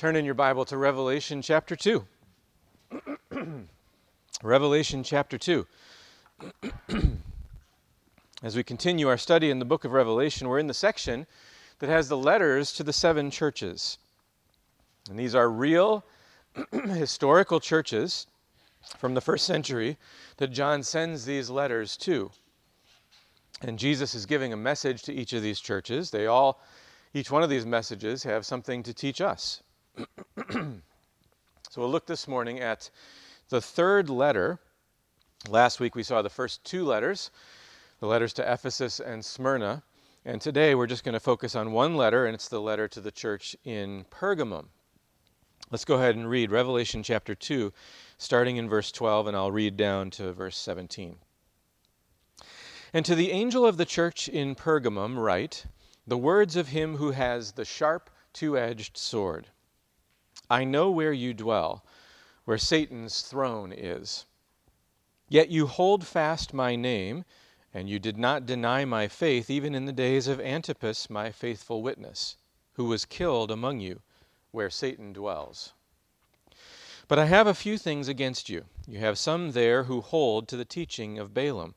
Turn in your Bible to Revelation chapter 2. Revelation chapter 2. As we continue our study in the book of Revelation, we're in the section that has the letters to the seven churches. And these are real historical churches from the first century that John sends these letters to. And Jesus is giving a message to each of these churches. They all, each one of these messages, have something to teach us. So we'll look this morning at the third letter. Last week we saw the first two letters, the letters to Ephesus and Smyrna. And today we're just going to focus on one letter, and it's the letter to the church in Pergamum. Let's go ahead and read Revelation chapter 2, starting in verse 12, and I'll read down to verse 17. And to the angel of the church in Pergamum, write the words of him who has the sharp, two edged sword. I know where you dwell, where Satan's throne is. Yet you hold fast my name, and you did not deny my faith, even in the days of Antipas, my faithful witness, who was killed among you, where Satan dwells. But I have a few things against you. You have some there who hold to the teaching of Balaam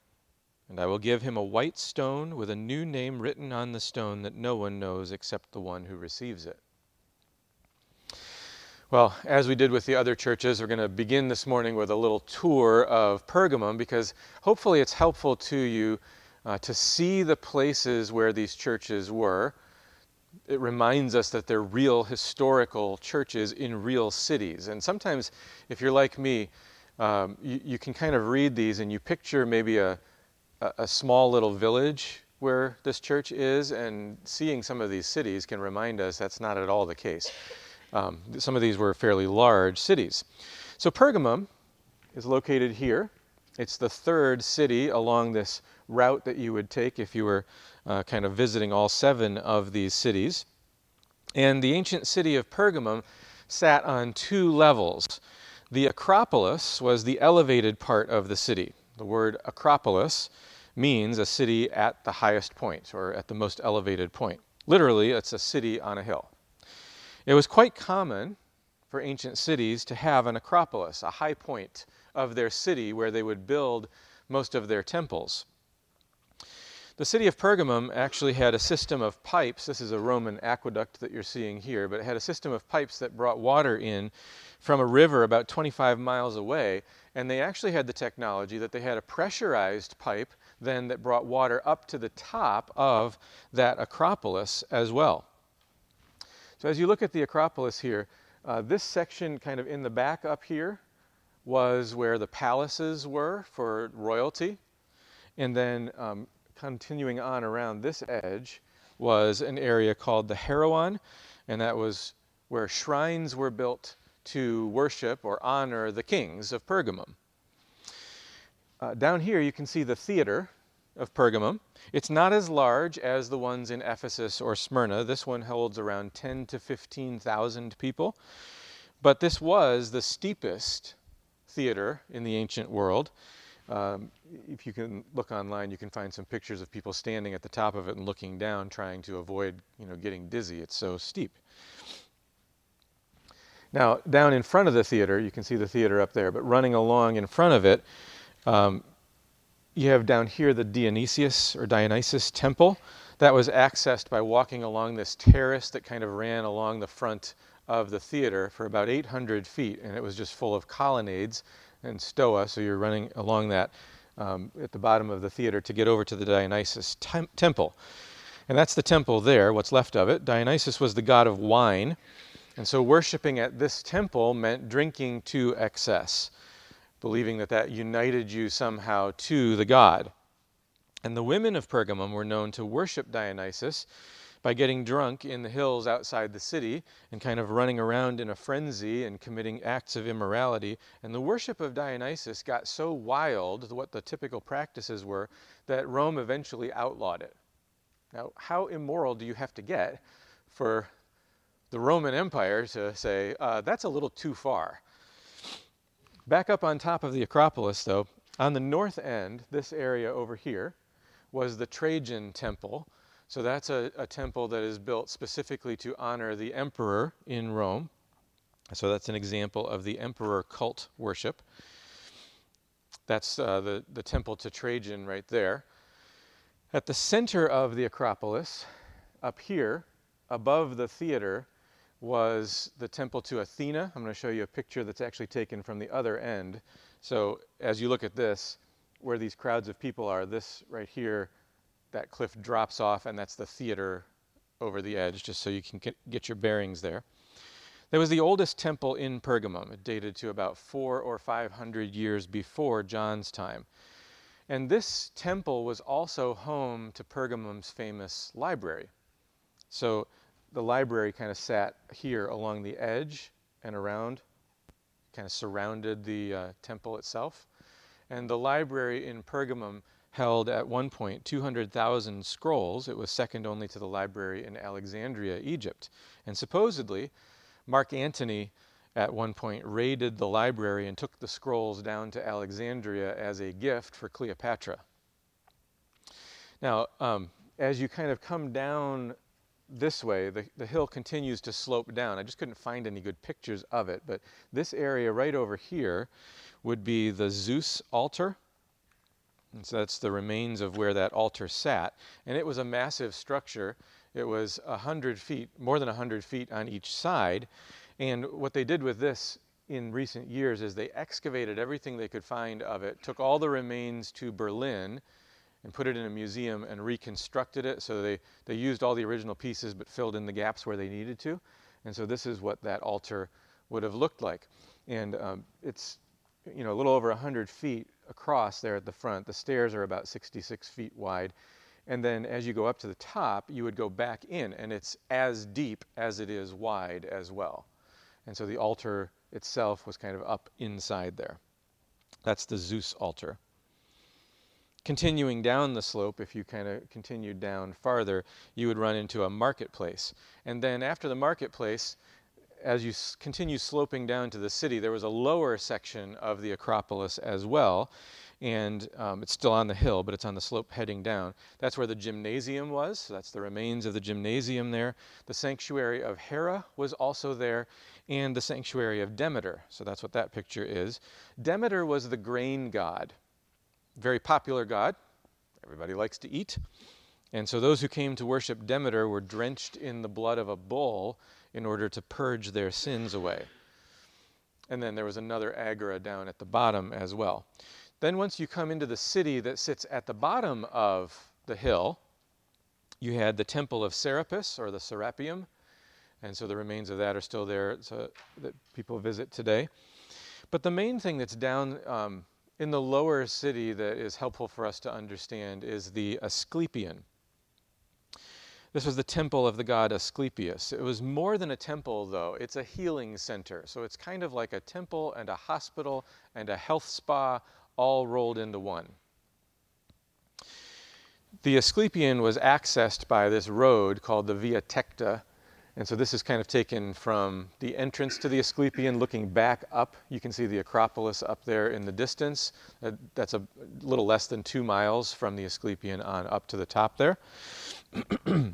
and I will give him a white stone with a new name written on the stone that no one knows except the one who receives it. Well, as we did with the other churches, we're going to begin this morning with a little tour of Pergamum because hopefully it's helpful to you uh, to see the places where these churches were. It reminds us that they're real historical churches in real cities. And sometimes, if you're like me, um, you, you can kind of read these and you picture maybe a a, small little village where this church is, and seeing some of these cities can remind us that's not at all the case. Um, some of these were fairly large cities. So Pergamum is located here. It's the third city along this route that you would take if you were uh, kind of visiting all seven of these cities. And the ancient city of Pergamum sat on two levels. The Acropolis was the elevated part of the city. The word Acropolis means a city at the highest point or at the most elevated point. Literally, it's a city on a hill. It was quite common for ancient cities to have an acropolis, a high point of their city where they would build most of their temples. The city of Pergamum actually had a system of pipes. This is a Roman aqueduct that you're seeing here, but it had a system of pipes that brought water in from a river about 25 miles away. And they actually had the technology that they had a pressurized pipe then that brought water up to the top of that Acropolis as well. So as you look at the Acropolis here, uh, this section kind of in the back up here was where the palaces were for royalty. And then um, continuing on around this edge was an area called the Heroon, and that was where shrines were built to worship or honor the kings of Pergamum. Uh, down here you can see the theater of Pergamum. It's not as large as the ones in Ephesus or Smyrna. This one holds around 10 to 15,000 people. But this was the steepest theater in the ancient world. Um, if you can look online, you can find some pictures of people standing at the top of it and looking down, trying to avoid, you know, getting dizzy. It's so steep. Now, down in front of the theater, you can see the theater up there, but running along in front of it um, you have down here the Dionysius or Dionysus temple. That was accessed by walking along this terrace that kind of ran along the front of the theater for about 800 feet, and it was just full of colonnades and stoa. So you're running along that um, at the bottom of the theater to get over to the Dionysus tem- temple. And that's the temple there, what's left of it. Dionysus was the god of wine. And so worshiping at this temple meant drinking to excess believing that that united you somehow to the god. And the women of Pergamum were known to worship Dionysus by getting drunk in the hills outside the city and kind of running around in a frenzy and committing acts of immorality. And the worship of Dionysus got so wild, what the typical practices were, that Rome eventually outlawed it. Now, how immoral do you have to get for the Roman Empire to say, uh, that's a little too far? Back up on top of the Acropolis, though, on the north end, this area over here, was the Trajan Temple. So that's a, a temple that is built specifically to honor the emperor in Rome. So that's an example of the emperor cult worship. That's uh, the, the temple to Trajan right there. At the center of the Acropolis, up here, above the theater, was the temple to Athena. I'm going to show you a picture that's actually taken from the other end. So as you look at this, where these crowds of people are, this right here, that cliff drops off, and that's the theater over the edge, just so you can get, your bearings there. That was the oldest temple in Pergamum. It dated to about four or five hundred years before John's time. And this temple was also home to Pergamum's famous library. So the library kind of sat here along the edge and around, kind of surrounded the uh, temple itself. And the library in Pergamum held at one point 200,000 scrolls. It was second only to the library in Alexandria, Egypt. And supposedly, Mark Antony at one point raided the library and took the scrolls down to Alexandria as a gift for Cleopatra. Now, um, as you kind of come down this way, the, the hill continues to slope down. I just couldn't find any good pictures of it, but this area right over here would be the Zeus altar. And so that's the remains of where that altar sat. And it was a massive structure. It was a hundred feet, more than a hundred feet on each side. And what they did with this in recent years is they excavated everything they could find of it, took all the remains to Berlin, and put it in a museum and reconstructed it. So they, they used all the original pieces but filled in the gaps where they needed to. And so this is what that altar would have looked like. And um, it's you know a little over 100 feet across there at the front. The stairs are about 66 feet wide. And then as you go up to the top, you would go back in, and it's as deep as it is wide as well. And so the altar itself was kind of up inside there. That's the Zeus altar. Continuing down the slope, if you kind of continued down farther, you would run into a marketplace. And then after the marketplace, as you continue sloping down to the city, there was a lower section of the Acropolis as well. And um, it's still on the hill, but it's on the slope heading down. That's where the gymnasium was. So that's the remains of the gymnasium there. The sanctuary of Hera was also there, and the sanctuary of Demeter. So that's what that picture is. Demeter was the grain god, very popular god. Everybody likes to eat. And so those who came to worship Demeter were drenched in the blood of a bull in order to purge their sins away. And then there was another agora down at the bottom as well. Then, once you come into the city that sits at the bottom of the hill, you had the temple of Serapis or the Serapeum. And so the remains of that are still there so that people visit today. But the main thing that's down um, in the lower city that is helpful for us to understand is the Asclepion. This was the temple of the god Asclepius. It was more than a temple, though. It's a healing center. So it's kind of like a temple and a hospital and a health spa all rolled into one. The Asclepion was accessed by this road called the Via Tecta. And so this is kind of taken from the entrance to the Asclepion, looking back up. You can see the Acropolis up there in the distance. Uh, that's a little less than two miles from the Asclepion on up to the top there. and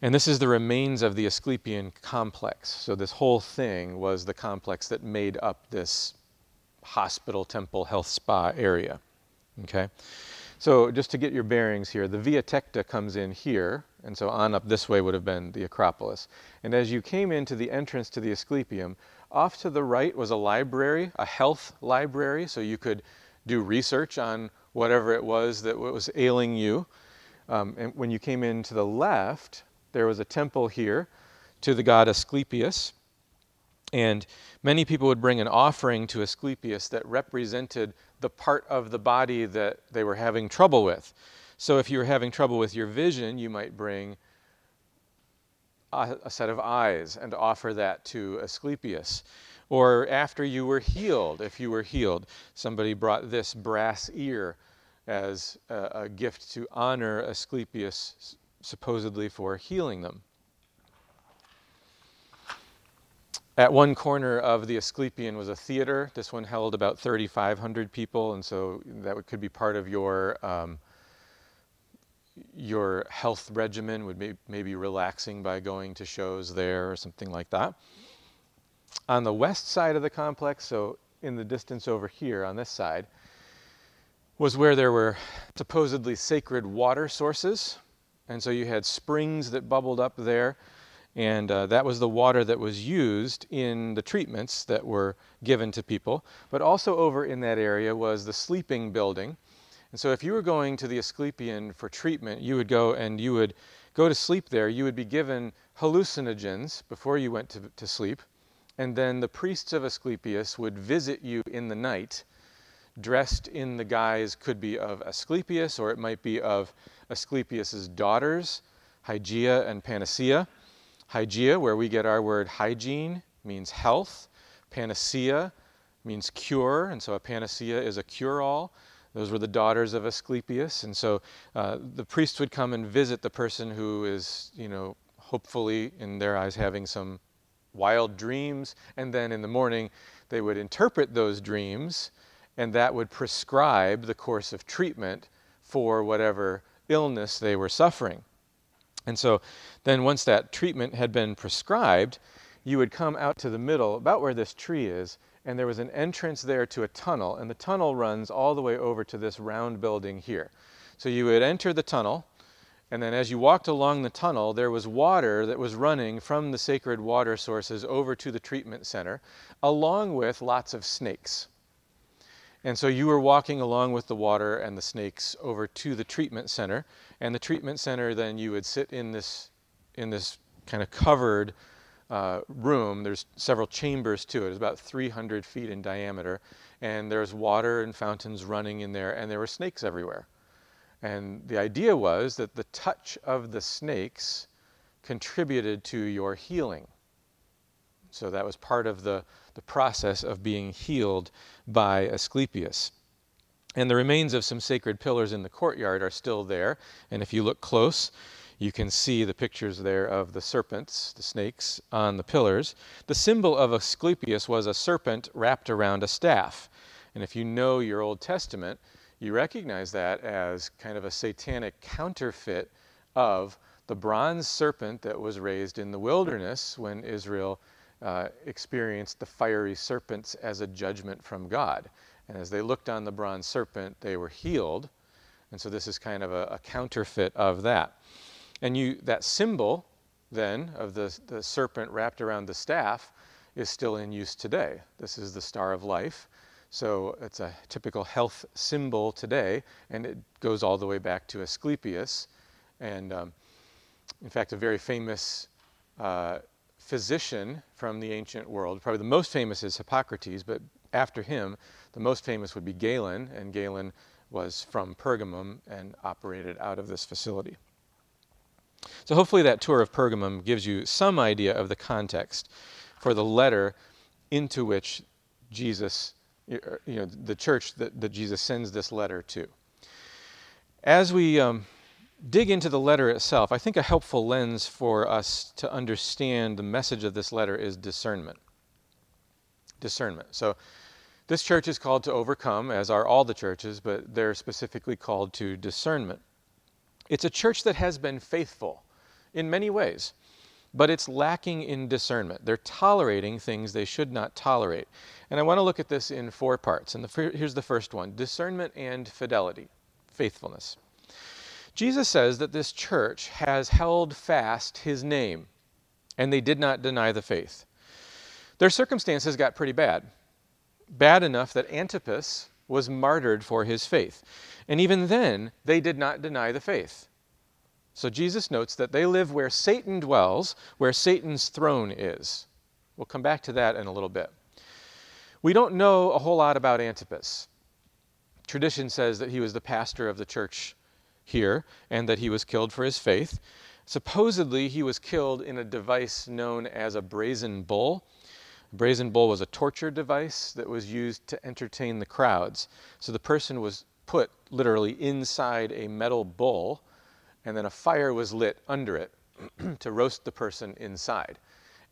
this is the remains of the Asclepian complex. So this whole thing was the complex that made up this hospital, temple, health spa area. Okay? So just to get your bearings here, the Via Tecta comes in here, and so on up this way would have been the Acropolis. And as you came into the entrance to the Asclepium, off to the right was a library, a health library, so you could do research on whatever it was that was ailing you. Um, and when you came in to the left, there was a temple here to the god Asclepius. And many people would bring an offering to Asclepius that represented the part of the body that they were having trouble with. So if you were having trouble with your vision, you might bring a, a set of eyes and offer that to Asclepius. Or after you were healed, if you were healed, somebody brought this brass ear as a, a gift to honor Asclepius, supposedly for healing them. At one corner of the Asclepion was a theater. This one held about 3,500 people, and so that could be part of your um, your health regimen. Would be maybe relaxing by going to shows there or something like that. On the west side of the complex, so in the distance over here on this side, was where there were supposedly sacred water sources, and so you had springs that bubbled up there and uh, that was the water that was used in the treatments that were given to people. But also over in that area was the sleeping building. And so if you were going to the Asclepion for treatment, you would go and you would go to sleep there. You would be given hallucinogens before you went to, to sleep. And then the priests of Asclepius would visit you in the night, dressed in the guise, could be of Asclepius, or it might be of Asclepius's daughters, Hygeia and Panacea. Hygeia, where we get our word hygiene, means health. Panacea means cure, and so a panacea is a cure all. Those were the daughters of Asclepius, and so uh, the priest would come and visit the person who is, you know, hopefully in their eyes having some wild dreams, and then in the morning they would interpret those dreams, and that would prescribe the course of treatment for whatever illness they were suffering. And so then, once that treatment had been prescribed, you would come out to the middle, about where this tree is, and there was an entrance there to a tunnel, and the tunnel runs all the way over to this round building here. So you would enter the tunnel, and then as you walked along the tunnel, there was water that was running from the sacred water sources over to the treatment center, along with lots of snakes. And so you were walking along with the water and the snakes over to the treatment center. And the treatment center, then you would sit in this, in this kind of covered uh, room. There's several chambers to it. It's about 300 feet in diameter. And there's water and fountains running in there, and there were snakes everywhere. And the idea was that the touch of the snakes contributed to your healing. So that was part of the, the process of being healed by Asclepius. And the remains of some sacred pillars in the courtyard are still there. And if you look close, you can see the pictures there of the serpents, the snakes, on the pillars. The symbol of Asclepius was a serpent wrapped around a staff. And if you know your Old Testament, you recognize that as kind of a satanic counterfeit of the bronze serpent that was raised in the wilderness when Israel uh, experienced the fiery serpents as a judgment from God. And as they looked on the bronze serpent, they were healed. And so this is kind of a, a counterfeit of that. And you, that symbol then of the, the serpent wrapped around the staff is still in use today. This is the star of life. So it's a typical health symbol today, and it goes all the way back to Asclepius. And um, in fact, a very famous uh, physician from the ancient world. Probably the most famous is Hippocrates, but after him, the most famous would be Galen, and Galen was from Pergamum and operated out of this facility. So, hopefully, that tour of Pergamum gives you some idea of the context for the letter into which Jesus, you know, the church that, that Jesus sends this letter to. As we um, dig into the letter itself, I think a helpful lens for us to understand the message of this letter is discernment. Discernment. So, this church is called to overcome, as are all the churches, but they're specifically called to discernment. It's a church that has been faithful in many ways, but it's lacking in discernment. They're tolerating things they should not tolerate. And I want to look at this in four parts. And the, here's the first one discernment and fidelity, faithfulness. Jesus says that this church has held fast his name, and they did not deny the faith. Their circumstances got pretty bad. Bad enough that Antipas was martyred for his faith. And even then, they did not deny the faith. So Jesus notes that they live where Satan dwells, where Satan's throne is. We'll come back to that in a little bit. We don't know a whole lot about Antipas. Tradition says that he was the pastor of the church here and that he was killed for his faith. Supposedly, he was killed in a device known as a brazen bull. A brazen bull was a torture device that was used to entertain the crowds. So the person was put literally inside a metal bull, and then a fire was lit under it to roast the person inside.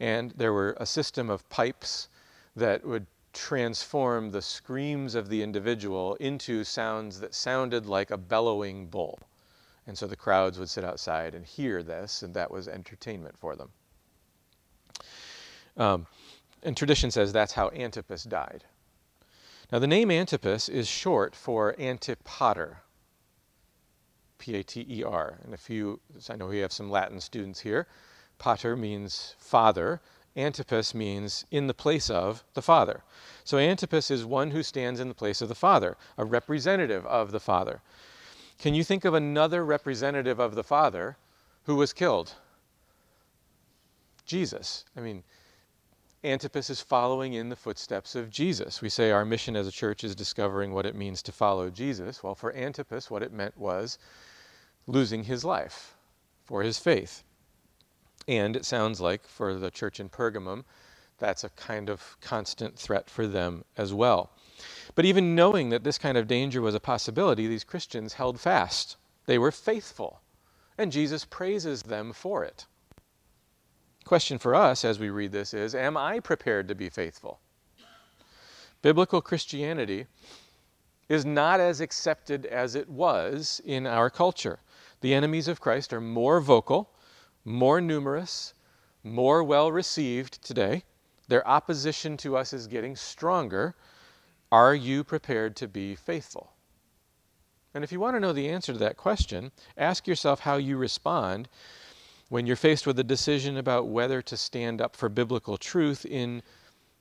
And there were a system of pipes that would transform the screams of the individual into sounds that sounded like a bellowing bull. And so the crowds would sit outside and hear this, and that was entertainment for them. Um, and tradition says that's how Antipas died. Now, the name Antipas is short for Antipater, P A T E R. And if you, I know we have some Latin students here, pater means father, Antipas means in the place of the Father. So Antipas is one who stands in the place of the Father, a representative of the Father. Can you think of another representative of the Father who was killed? Jesus. I mean, Antipas is following in the footsteps of Jesus. We say our mission as a church is discovering what it means to follow Jesus. Well, for Antipas, what it meant was losing his life for his faith. And it sounds like for the church in Pergamum, that's a kind of constant threat for them as well. But even knowing that this kind of danger was a possibility, these Christians held fast. They were faithful, and Jesus praises them for it. Question for us as we read this is Am I prepared to be faithful? Biblical Christianity is not as accepted as it was in our culture. The enemies of Christ are more vocal, more numerous, more well received today. Their opposition to us is getting stronger. Are you prepared to be faithful? And if you want to know the answer to that question, ask yourself how you respond when you're faced with a decision about whether to stand up for biblical truth in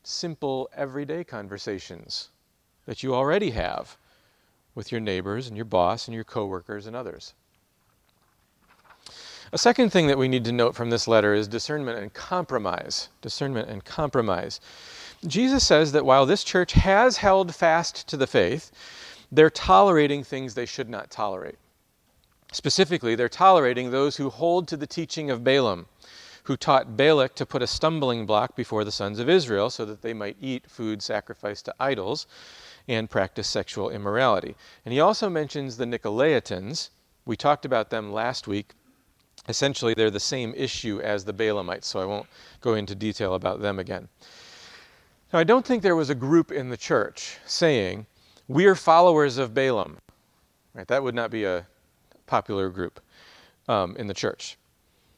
simple, everyday conversations that you already have with your neighbors and your boss and your coworkers and others. A second thing that we need to note from this letter is discernment and compromise. Discernment and compromise. Jesus says that while this church has held fast to the faith, they're tolerating things they should not tolerate. Specifically, they're tolerating those who hold to the teaching of Balaam, who taught Balak to put a stumbling block before the sons of Israel so that they might eat food sacrificed to idols and practice sexual immorality. And he also mentions the Nicolaitans. We talked about them last week essentially they're the same issue as the Balaamites, so I won't go into detail about them again. Now, I don't think there was a group in the church saying, We're followers of Balaam. Right? That would not be a popular group um, in the church.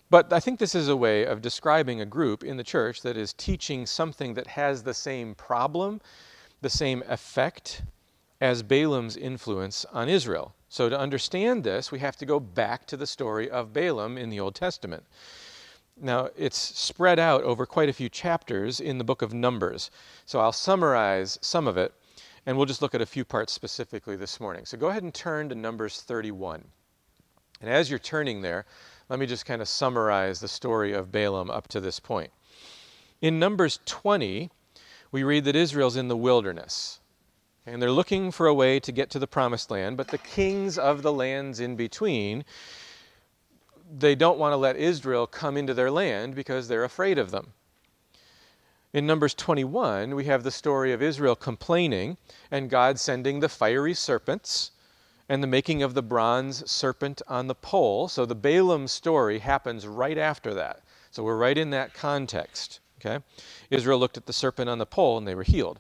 But I think this is a way of describing a group in the church that is teaching something that has the same problem, the same effect as Balaam's influence on Israel. So, to understand this, we have to go back to the story of Balaam in the Old Testament. Now, it's spread out over quite a few chapters in the book of Numbers. So, I'll summarize some of it, and we'll just look at a few parts specifically this morning. So, go ahead and turn to Numbers 31. And as you're turning there, let me just kind of summarize the story of Balaam up to this point. In Numbers 20, we read that Israel's in the wilderness. And they're looking for a way to get to the promised land, but the kings of the lands in between, they don't want to let Israel come into their land because they're afraid of them. In Numbers 21, we have the story of Israel complaining and God sending the fiery serpents and the making of the bronze serpent on the pole. So the Balaam story happens right after that. So we're right in that context. Okay? Israel looked at the serpent on the pole and they were healed.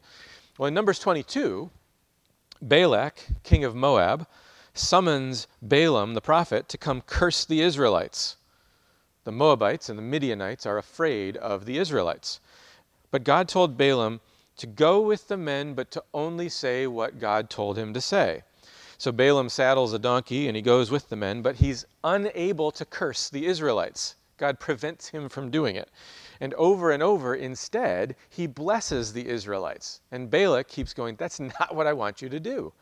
Well, in Numbers 22, Balak, king of Moab, summons Balaam, the prophet, to come curse the Israelites. The Moabites and the Midianites are afraid of the Israelites. But God told Balaam to go with the men, but to only say what God told him to say. So Balaam saddles a donkey and he goes with the men, but he's unable to curse the Israelites. God prevents him from doing it. And over and over, instead, he blesses the Israelites. And Balak keeps going, That's not what I want you to do.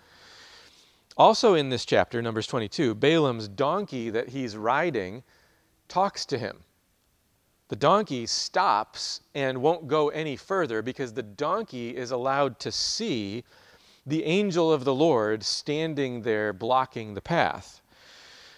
Also, in this chapter, Numbers 22, Balaam's donkey that he's riding talks to him. The donkey stops and won't go any further because the donkey is allowed to see the angel of the Lord standing there blocking the path.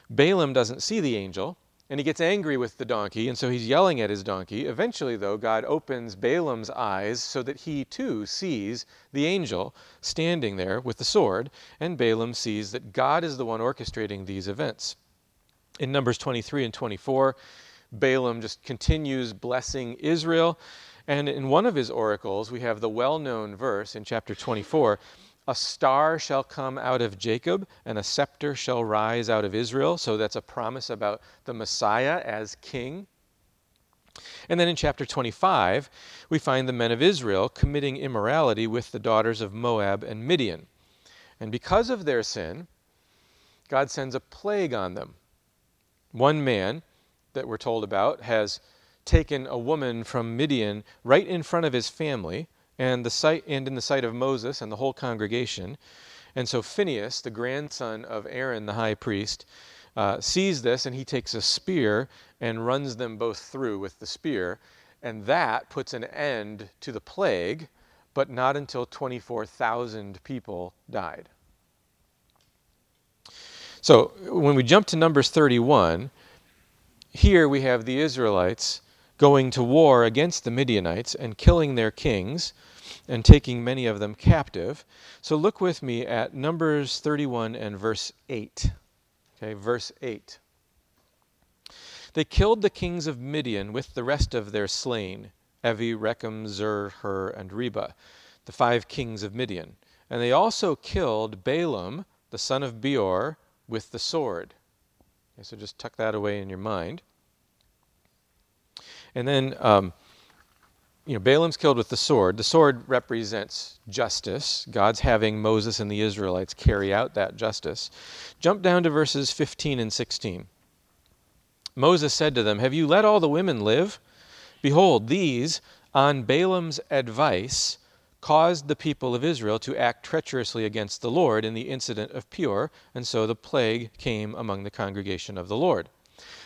Balaam doesn't see the angel, and he gets angry with the donkey, and so he's yelling at his donkey. Eventually, though, God opens Balaam's eyes so that he too sees the angel standing there with the sword, and Balaam sees that God is the one orchestrating these events. In Numbers 23 and 24, Balaam just continues blessing Israel. And in one of his oracles, we have the well known verse in chapter 24 a star shall come out of Jacob, and a scepter shall rise out of Israel. So that's a promise about the Messiah as king. And then in chapter 25, we find the men of Israel committing immorality with the daughters of Moab and Midian. And because of their sin, God sends a plague on them. One man that we're told about has taken a woman from Midian right in front of his family and the sight and in the sight of Moses and the whole congregation. And so Phinehas, the grandson of Aaron the high priest, uh, sees this and he takes a spear and runs them both through with the spear. And that puts an end to the plague, but not until 24,000 people died. So when we jump to Numbers 31, here we have the Israelites going to war against the Midianites and killing their kings and taking many of them captive. So look with me at Numbers 31 and verse 8. Okay, verse 8. They killed the kings of Midian with the rest of their slain Evi, Rekem, Zur, Hur, and Reba, the five kings of Midian. And they also killed Balaam, the son of Beor, with the sword. Okay, so just tuck that away in your mind. And then, um, you know, Balaam's killed with the sword. The sword represents justice. God's having Moses and the Israelites carry out that justice. Jump down to verses 15 and 16. Moses said to them, Have you let all the women live? Behold, these, on Balaam's advice, caused the people of Israel to act treacherously against the Lord in the incident of Peor, and so the plague came among the congregation of the Lord.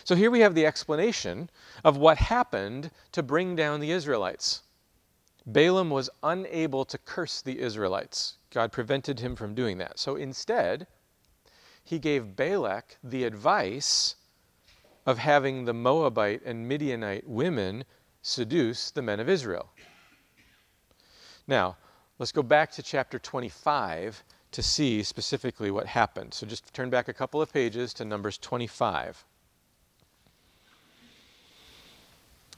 So here we have the explanation of what happened to bring down the Israelites. Balaam was unable to curse the Israelites. God prevented him from doing that. So instead, he gave Balak the advice of having the Moabite and Midianite women seduce the men of Israel. Now, let's go back to chapter 25 to see specifically what happened. So just turn back a couple of pages to Numbers 25.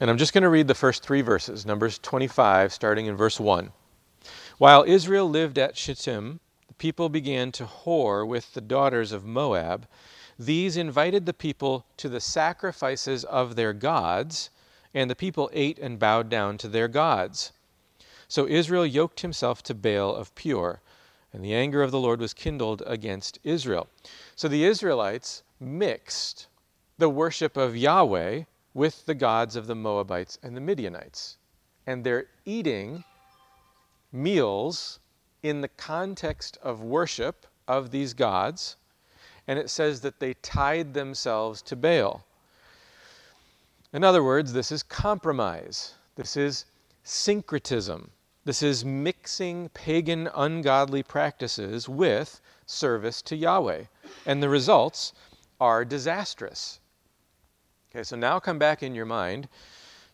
And I'm just going to read the first three verses, Numbers 25, starting in verse 1. While Israel lived at Shittim, the people began to whore with the daughters of Moab. These invited the people to the sacrifices of their gods, and the people ate and bowed down to their gods. So Israel yoked himself to Baal of Peor, and the anger of the Lord was kindled against Israel. So the Israelites mixed the worship of Yahweh with the gods of the Moabites and the Midianites. And they're eating meals in the context of worship of these gods. And it says that they tied themselves to Baal. In other words, this is compromise. This is syncretism. This is mixing pagan, ungodly practices with service to Yahweh. And the results are disastrous. Okay, so now come back in your mind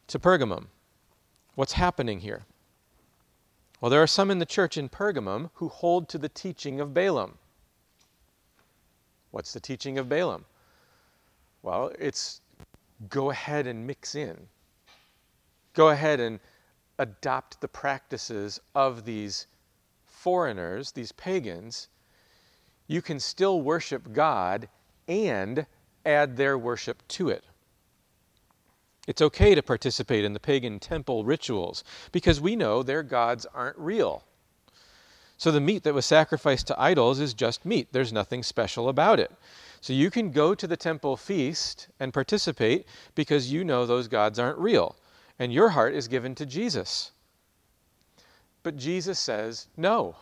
to Pergamum. What's happening here? Well, there are some in the church in Pergamum who hold to the teaching of Balaam. What's the teaching of Balaam? Well, it's go ahead and mix in. Go ahead and adopt the practices of these foreigners, these pagans. You can still worship God and add their worship to it. It's okay to participate in the pagan temple rituals because we know their gods aren't real. So the meat that was sacrificed to idols is just meat. There's nothing special about it. So you can go to the temple feast and participate because you know those gods aren't real. And your heart is given to Jesus. But Jesus says, no.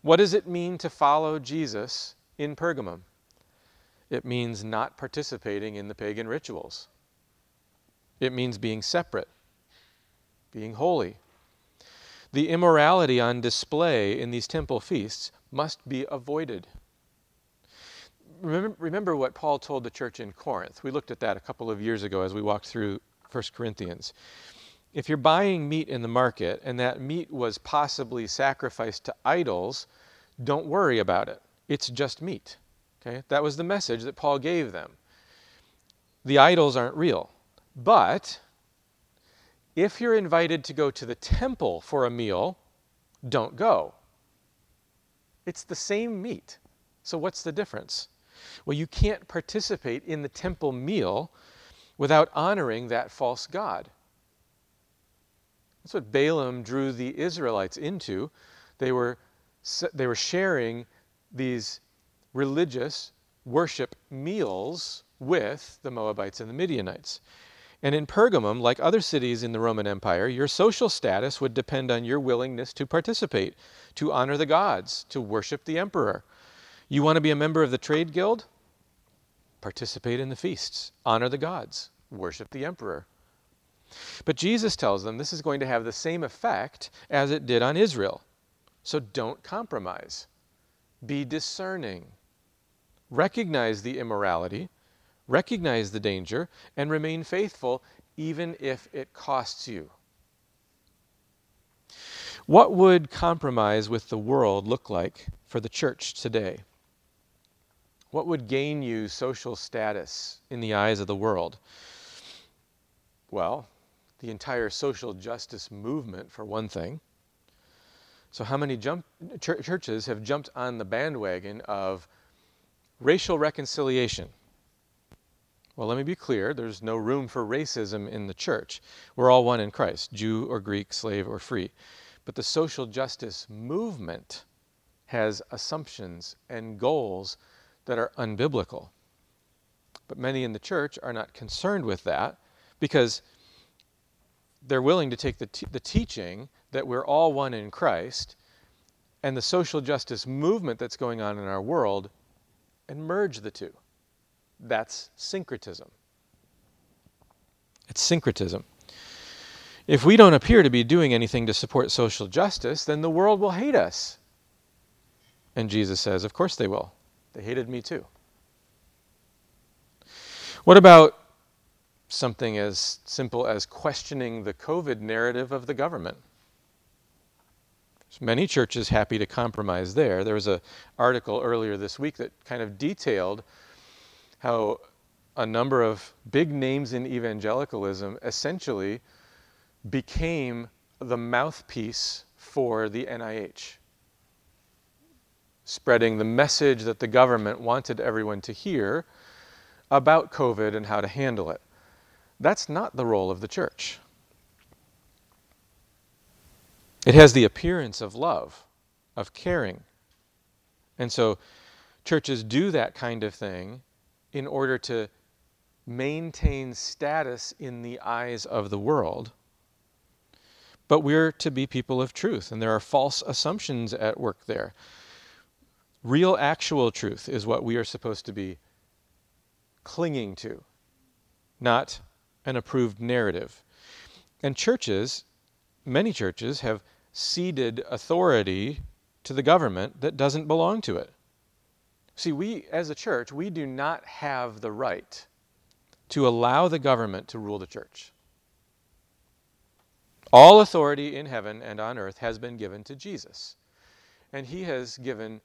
What does it mean to follow Jesus in Pergamum? It means not participating in the pagan rituals. It means being separate, being holy. The immorality on display in these temple feasts must be avoided. remember, remember what Paul told the church in Corinth. We looked at that a couple of years ago as we walked through 1 Corinthians. If you're buying meat in the market and that meat was possibly sacrificed to idols, don't worry about it. It's just meat. Okay? That was the message that Paul gave them. The idols aren't real. But if you're invited to go to the temple for a meal, don't go. It's the same meat. So, what's the difference? Well, you can't participate in the temple meal without honoring that false God. That's what Balaam drew the Israelites into. They were, they were sharing these religious worship meals with the Moabites and the Midianites. And in Pergamum, like other cities in the Roman Empire, your social status would depend on your willingness to participate, to honor the gods, to worship the emperor. You want to be a member of the trade guild? Participate in the feasts, honor the gods, worship the emperor. But Jesus tells them this is going to have the same effect as it did on Israel. So don't compromise. Be discerning. Recognize the immorality recognize the danger, and remain faithful even if it costs you. What would compromise with the world look like for the church today? What would gain you social status in the eyes of the world? Well, the entire social justice movement, for one thing. So, how many jump, ch- churches have jumped on the bandwagon of racial reconciliation? Well, let me be clear there's no room for racism in the church. We're all one in Christ, Jew or Greek, slave or free. But the social justice movement has assumptions and goals that are unbiblical. But many in the church are not concerned with that because they're willing to take the, t- the teaching that we're all one in Christ and the social justice movement that's going on in our world and merge the two. That's syncretism. It's syncretism. If we don't appear to be doing anything to support social justice, then the world will hate us. And Jesus says, Of course they will. They hated me too. What about something as simple as questioning the COVID narrative of the government? Many churches happy to compromise there. There was an article earlier this week that kind of detailed how a number of big names in evangelicalism essentially became the mouthpiece for the NIH, spreading the message that the government wanted everyone to hear about COVID and how to handle it. That's not the role of the church. It has the appearance of love, of caring. And so churches do that kind of thing in order to maintain status in the eyes of the world. But we're to be people of truth, and there are false assumptions at work there. Real, actual truth is what we are supposed to be clinging to, not an approved narrative. And churches, many churches, have ceded authority to the government that doesn't belong to it. See, we as a church, we do not have the right to allow the government to rule the church. All authority in heaven and on earth has been given to Jesus. And he has given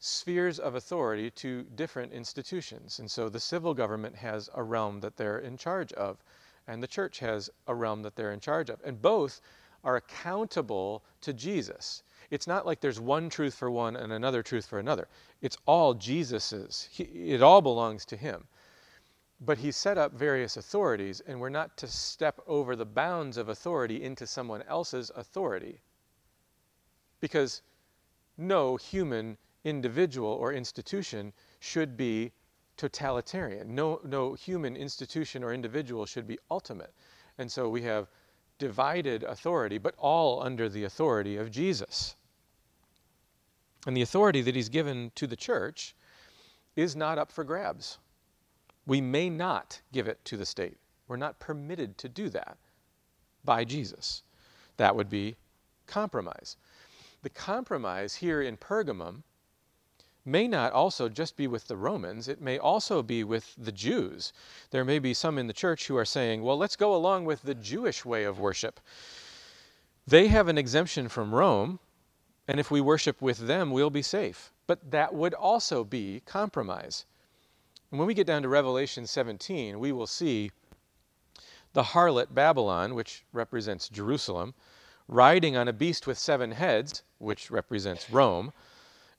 spheres of authority to different institutions. And so the civil government has a realm that they're in charge of, and the church has a realm that they're in charge of. And both are accountable to Jesus. It's not like there's one truth for one and another truth for another. It's all Jesus's. He, it all belongs to him. But he set up various authorities, and we're not to step over the bounds of authority into someone else's authority. Because no human individual or institution should be totalitarian. No, no human institution or individual should be ultimate. And so we have divided authority, but all under the authority of Jesus. And the authority that he's given to the church is not up for grabs. We may not give it to the state. We're not permitted to do that by Jesus. That would be compromise. The compromise here in Pergamum may not also just be with the Romans, it may also be with the Jews. There may be some in the church who are saying, well, let's go along with the Jewish way of worship. They have an exemption from Rome, and if we worship with them, we'll be safe. But that would also be compromise. And when we get down to Revelation 17, we will see the harlot Babylon, which represents Jerusalem, riding on a beast with seven heads, which represents Rome.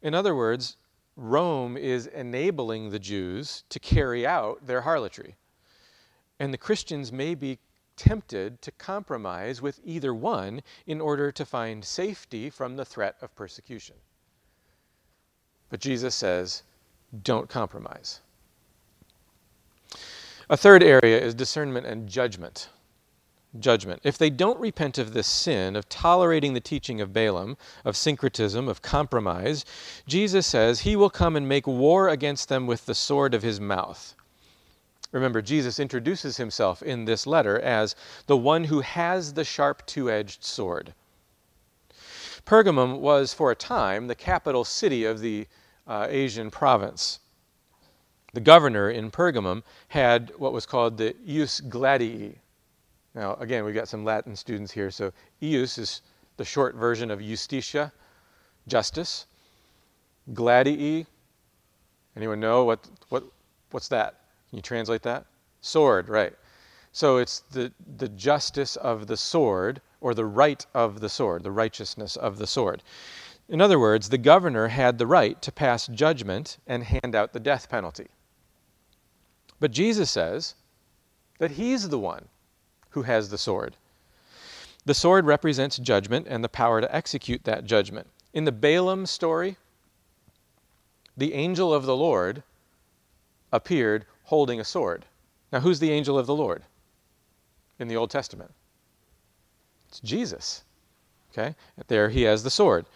In other words, Rome is enabling the Jews to carry out their harlotry. And the Christians may be tempted to compromise with either one in order to find safety from the threat of persecution. But Jesus says, don't compromise. A third area is discernment and judgment judgment. If they don't repent of this sin of tolerating the teaching of Balaam, of syncretism, of compromise, Jesus says he will come and make war against them with the sword of his mouth. Remember, Jesus introduces himself in this letter as the one who has the sharp two edged sword. Pergamum was, for a time, the capital city of the uh, Asian province. The governor in Pergamum had what was called the ius gladii, now, again, we've got some Latin students here. So, ius is the short version of justitia, justice. Gladii, anyone know what, what, what's that? You translate that? Sword, right. So it's the, the justice of the sword, or the right of the sword, the righteousness of the sword. In other words, the governor had the right to pass judgment and hand out the death penalty. But Jesus says that he's the one who has the sword. The sword represents judgment and the power to execute that judgment. In the Balaam story, the angel of the Lord appeared holding a sword. Now, who's the angel of the Lord in the Old Testament? It's Jesus. Okay? There he has the sword.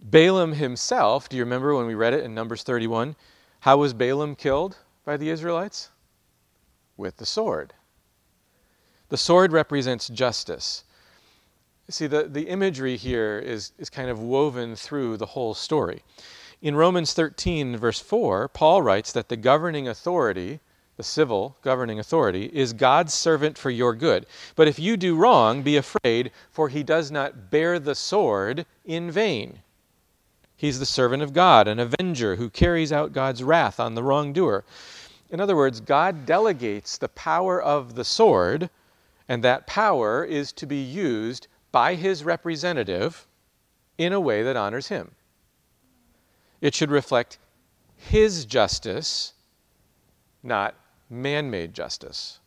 Balaam himself, do you remember when we read it in Numbers 31? How was Balaam killed by the Israelites? With the sword. The sword represents justice. See, the, the imagery here is, is kind of woven through the whole story. In Romans 13, verse 4, Paul writes that the governing authority, the civil governing authority, is God's servant for your good. But if you do wrong, be afraid, for he does not bear the sword in vain. He's the servant of God, an avenger who carries out God's wrath on the wrongdoer. In other words, God delegates the power of the sword and that power is to be used by his representative in a way that honors him. It should reflect his justice, not man made justice.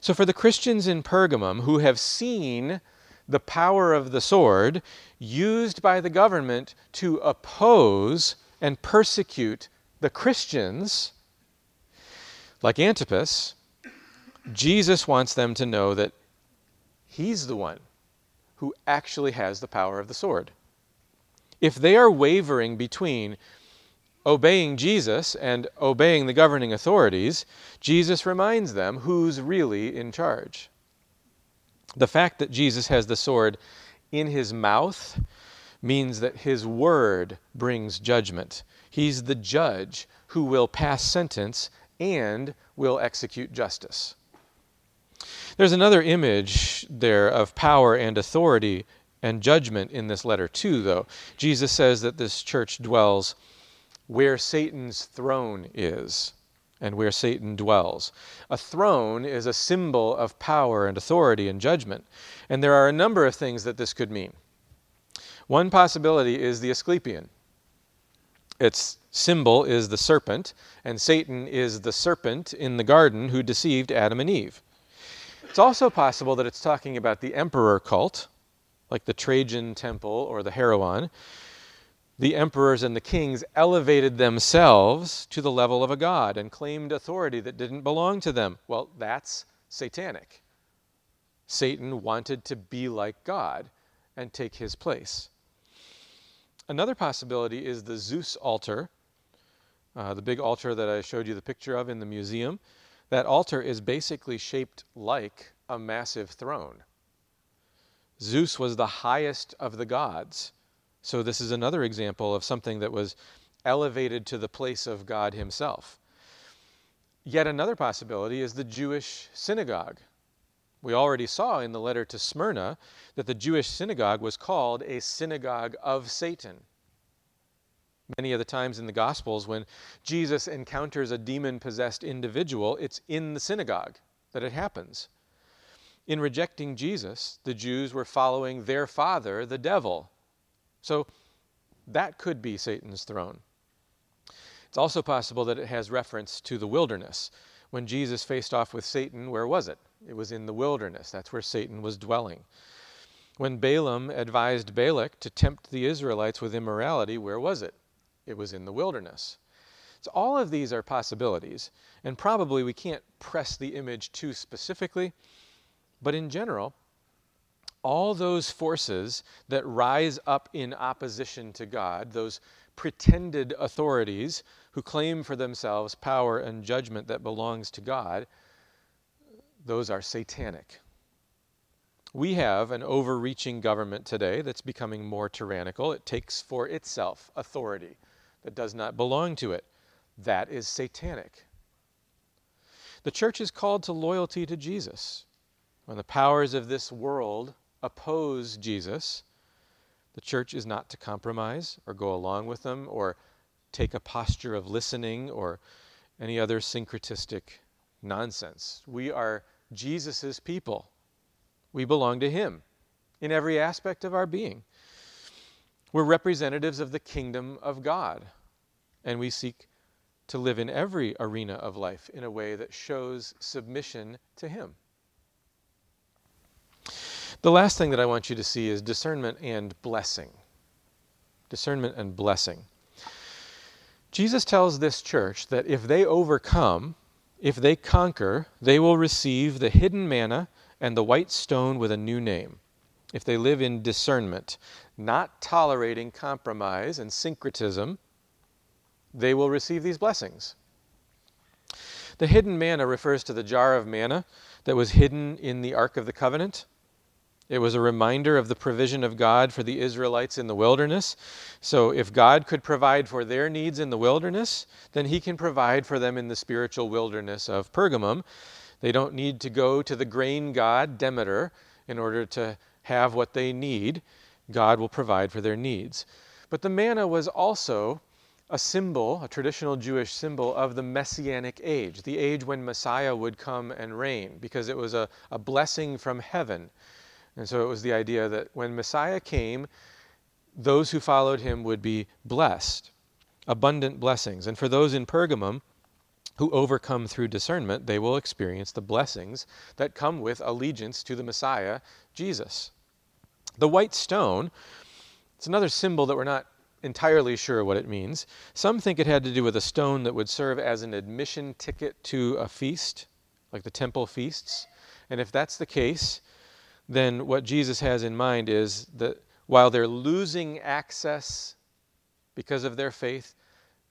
So, for the Christians in Pergamum who have seen the power of the sword used by the government to oppose and persecute the Christians, like Antipas, Jesus wants them to know that He's the one who actually has the power of the sword. If they are wavering between obeying Jesus and obeying the governing authorities, Jesus reminds them who's really in charge. The fact that Jesus has the sword in his mouth means that his word brings judgment. He's the judge who will pass sentence and will execute justice. There's another image there of power and authority and judgment in this letter, too, though. Jesus says that this church dwells where Satan's throne is and where Satan dwells. A throne is a symbol of power and authority and judgment. And there are a number of things that this could mean. One possibility is the Asclepion. Its symbol is the serpent, and Satan is the serpent in the garden who deceived Adam and Eve. It's also possible that it's talking about the emperor cult, like the Trajan temple or the Heroon. The emperors and the kings elevated themselves to the level of a god and claimed authority that didn't belong to them. Well, that's satanic. Satan wanted to be like God and take his place. Another possibility is the Zeus altar, uh, the big altar that I showed you the picture of in the museum. That altar is basically shaped like a massive throne. Zeus was the highest of the gods. So, this is another example of something that was elevated to the place of God Himself. Yet another possibility is the Jewish synagogue. We already saw in the letter to Smyrna that the Jewish synagogue was called a synagogue of Satan. Many of the times in the Gospels, when Jesus encounters a demon possessed individual, it's in the synagogue that it happens. In rejecting Jesus, the Jews were following their father, the devil. So that could be Satan's throne. It's also possible that it has reference to the wilderness. When Jesus faced off with Satan, where was it? It was in the wilderness. That's where Satan was dwelling. When Balaam advised Balak to tempt the Israelites with immorality, where was it? It was in the wilderness. So all of these are possibilities, and probably we can't press the image too specifically, but in general, all those forces that rise up in opposition to God, those pretended authorities who claim for themselves power and judgment that belongs to God, those are satanic. We have an overreaching government today that's becoming more tyrannical. It takes for itself authority that does not belong to it. That is satanic. The church is called to loyalty to Jesus. When the powers of this world oppose Jesus, the church is not to compromise or go along with them or take a posture of listening or any other syncretistic nonsense. We are Jesus' people. We belong to Him in every aspect of our being. We're representatives of the kingdom of God, and we seek to live in every arena of life in a way that shows submission to Him. The last thing that I want you to see is discernment and blessing. Discernment and blessing. Jesus tells this church that if they overcome, if they conquer, they will receive the hidden manna and the white stone with a new name. If they live in discernment, not tolerating compromise and syncretism, they will receive these blessings. The hidden manna refers to the jar of manna that was hidden in the Ark of the Covenant. It was a reminder of the provision of God for the Israelites in the wilderness. So, if God could provide for their needs in the wilderness, then He can provide for them in the spiritual wilderness of Pergamum. They don't need to go to the grain god Demeter in order to have what they need. God will provide for their needs. But the manna was also a symbol, a traditional Jewish symbol of the messianic age, the age when Messiah would come and reign, because it was a, a blessing from heaven. And so it was the idea that when Messiah came, those who followed him would be blessed, abundant blessings. And for those in Pergamum who overcome through discernment, they will experience the blessings that come with allegiance to the Messiah, Jesus. The white stone, it's another symbol that we're not entirely sure what it means. Some think it had to do with a stone that would serve as an admission ticket to a feast, like the temple feasts. And if that's the case, then what Jesus has in mind is that while they're losing access because of their faith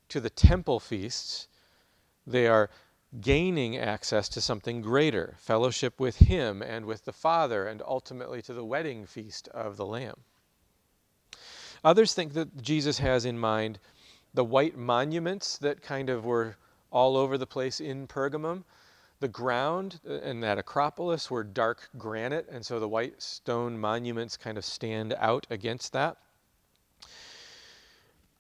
to the temple feasts, they are gaining access to something greater fellowship with Him and with the Father, and ultimately to the wedding feast of the Lamb. Others think that Jesus has in mind the white monuments that kind of were all over the place in Pergamum the ground uh, in that Acropolis were dark granite, and so the white stone monuments kind of stand out against that.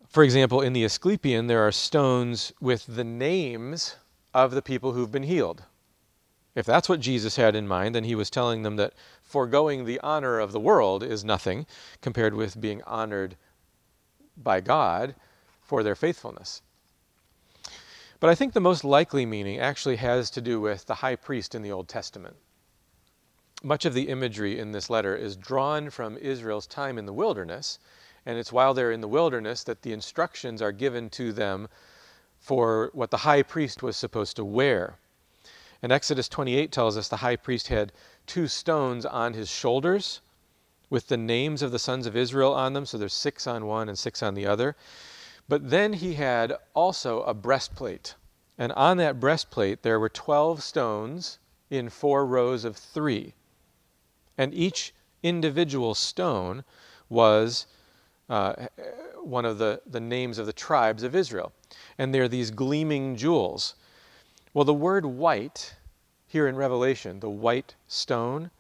For example, in the Asclepion, there are stones with the names of the people who've been healed. If that's what Jesus had in mind, then he was telling them that foregoing the honor of the world is nothing compared with being honored by God for their faithfulness. But I think the most likely meaning actually has to do with the high priest in the Old Testament. Much of the imagery in this letter is drawn from Israel's time in the wilderness, and it's while they're in the wilderness that the instructions are given to them for what the high priest was supposed to wear. And Exodus 28 tells us the high priest had two stones on his shoulders with the names of the sons of Israel on them, so there's six on one and six on the other. But then he had also a breastplate. And on that breastplate there were 12 stones in four rows of three. And each individual stone was uh, one of the, the names of the tribes of Israel. And they're these gleaming jewels. Well, the word white here in Revelation, the white stone,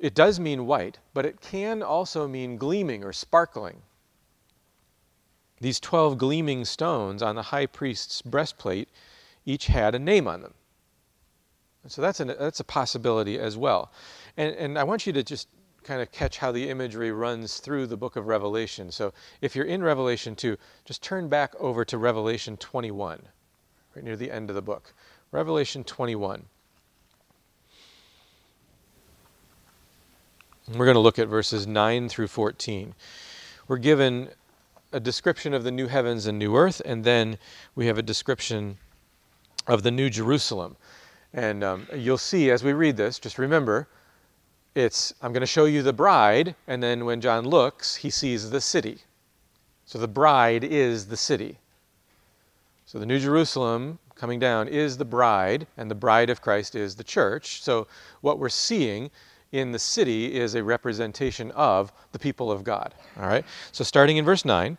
it does mean white, but it can also mean gleaming or sparkling. These 12 gleaming stones on the high priest's breastplate each had a name on them. So that's, an, that's a possibility as well. And, and I want you to just kind of catch how the imagery runs through the book of Revelation. So if you're in Revelation 2, just turn back over to Revelation 21, right near the end of the book. Revelation 21. We're going to look at verses 9 through 14. We're given a description of the new heavens and new earth, and then we have a description of the new Jerusalem. And um, you'll see as we read this, just remember, it's I'm going to show you the bride, and then when John looks, he sees the city. So the bride is the city. So the New Jerusalem coming down is the bride, and the bride of Christ is the church. So what we're seeing in the city is a representation of the people of God. All right? So starting in verse 9.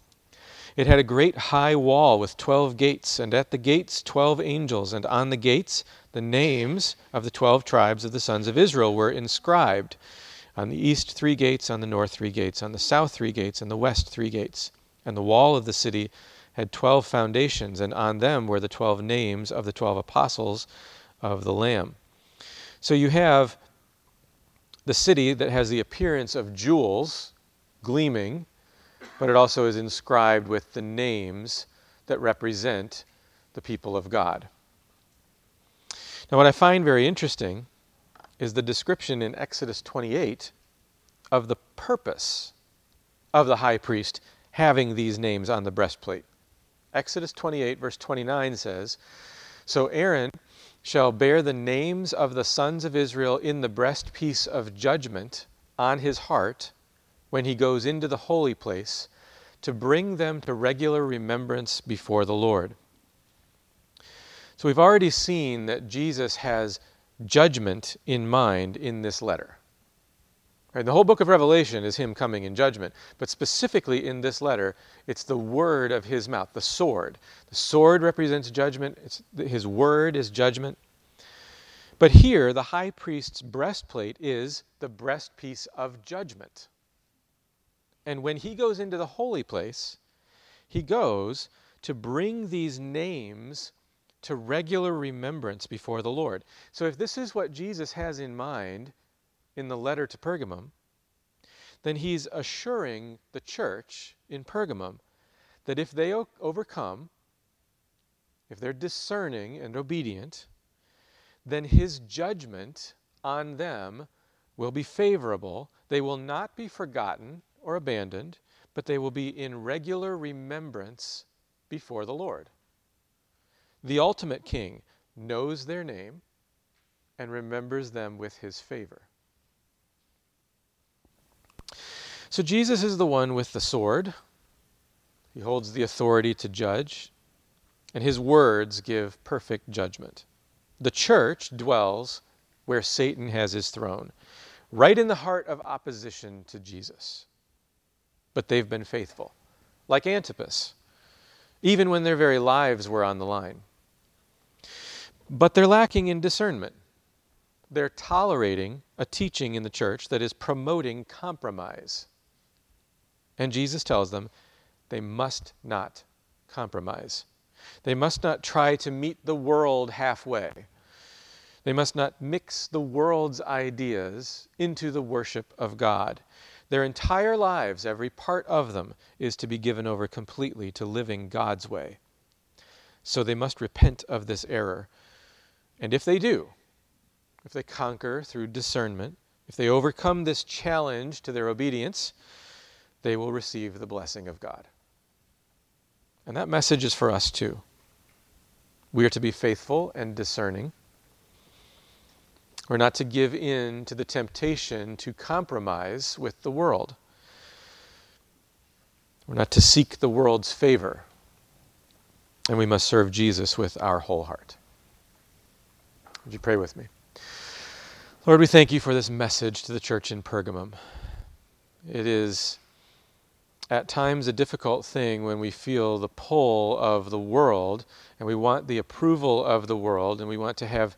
It had a great high wall with twelve gates, and at the gates twelve angels, and on the gates the names of the twelve tribes of the sons of Israel were inscribed. On the east three gates, on the north three gates, on the south three gates, and the west three gates. And the wall of the city had twelve foundations, and on them were the twelve names of the twelve apostles of the Lamb. So you have the city that has the appearance of jewels gleaming, but it also is inscribed with the names that represent the people of God. Now, what I find very interesting is the description in Exodus 28 of the purpose of the high priest having these names on the breastplate. Exodus 28, verse 29 says, So Aaron shall bear the names of the sons of Israel in the breastpiece of judgment on his heart when he goes into the holy place to bring them to regular remembrance before the Lord. So we've already seen that Jesus has judgment in mind in this letter. Right, the whole book of Revelation is him coming in judgment, but specifically in this letter, it's the word of his mouth, the sword. The sword represents judgment, it's, his word is judgment. But here, the high priest's breastplate is the breastpiece of judgment. And when he goes into the holy place, he goes to bring these names to regular remembrance before the Lord. So if this is what Jesus has in mind in the letter to Pergamum, then he's assuring the church in Pergamum that if they o- overcome, if they're discerning and obedient, then his judgment on them will be favorable. They will not be forgotten or abandoned, but they will be in regular remembrance before the Lord. The ultimate king knows their name and remembers them with his favor. So Jesus is the one with the sword. He holds the authority to judge, and his words give perfect judgment. The church dwells where Satan has his throne, right in the heart of opposition to Jesus but they've been faithful, like Antipas, even when their very lives were on the line. But they're lacking in discernment. They're tolerating a teaching in the church that is promoting compromise. And Jesus tells them they must not compromise. They must not try to meet the world halfway. They must not mix the world's ideas into the worship of God. Their entire lives, every part of them, is to be given over completely to living God's way. So they must repent of this error. And if they do, if they conquer through discernment, if they overcome this challenge to their obedience, they will receive the blessing of God. And that message is for us too. We are to be faithful and discerning. We're not to give in to the temptation to compromise with the world. We're not to seek the world's favor. And we must serve Jesus with our whole heart. Would you pray with me? Lord, we thank you for this message to the church in Pergamum. It is at times a difficult thing when we feel the pull of the world and we want the approval of the world and we want to have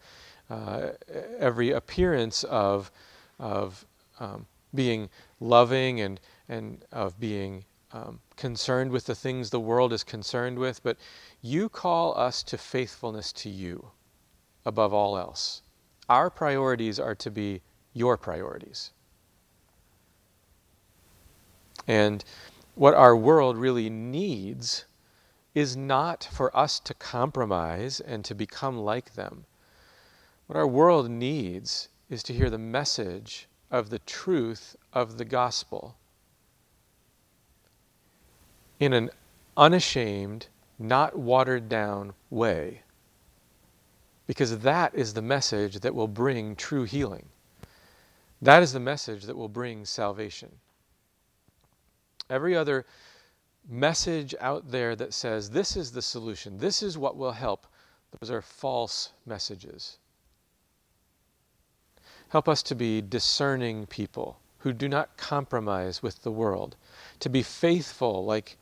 uh, every appearance of, of um, being loving and, and of being um, concerned with the things the world is concerned with. But you call us to faithfulness to you above all else. Our priorities are to be your priorities. And what our world really needs is not for us to compromise and to become like them. What our world needs is to hear the message of the truth of the gospel in an unashamed, not watered down way. Because that is the message that will bring true healing. That is the message that will bring salvation. Every other message out there that says this is the solution, this is what will help, those are false messages. Help us to be discerning people who do not compromise with the world, to be faithful like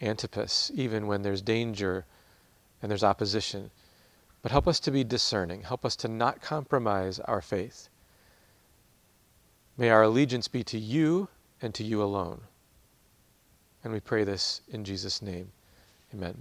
Antipas, even when there's danger and there's opposition. But help us to be discerning. Help us to not compromise our faith. May our allegiance be to you and to you alone. And we pray this in Jesus' name. Amen.